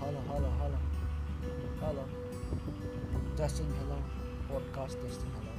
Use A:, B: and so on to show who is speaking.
A: hello, hello, hello, hello, hello. Testing, hello. Podcast testing, hello.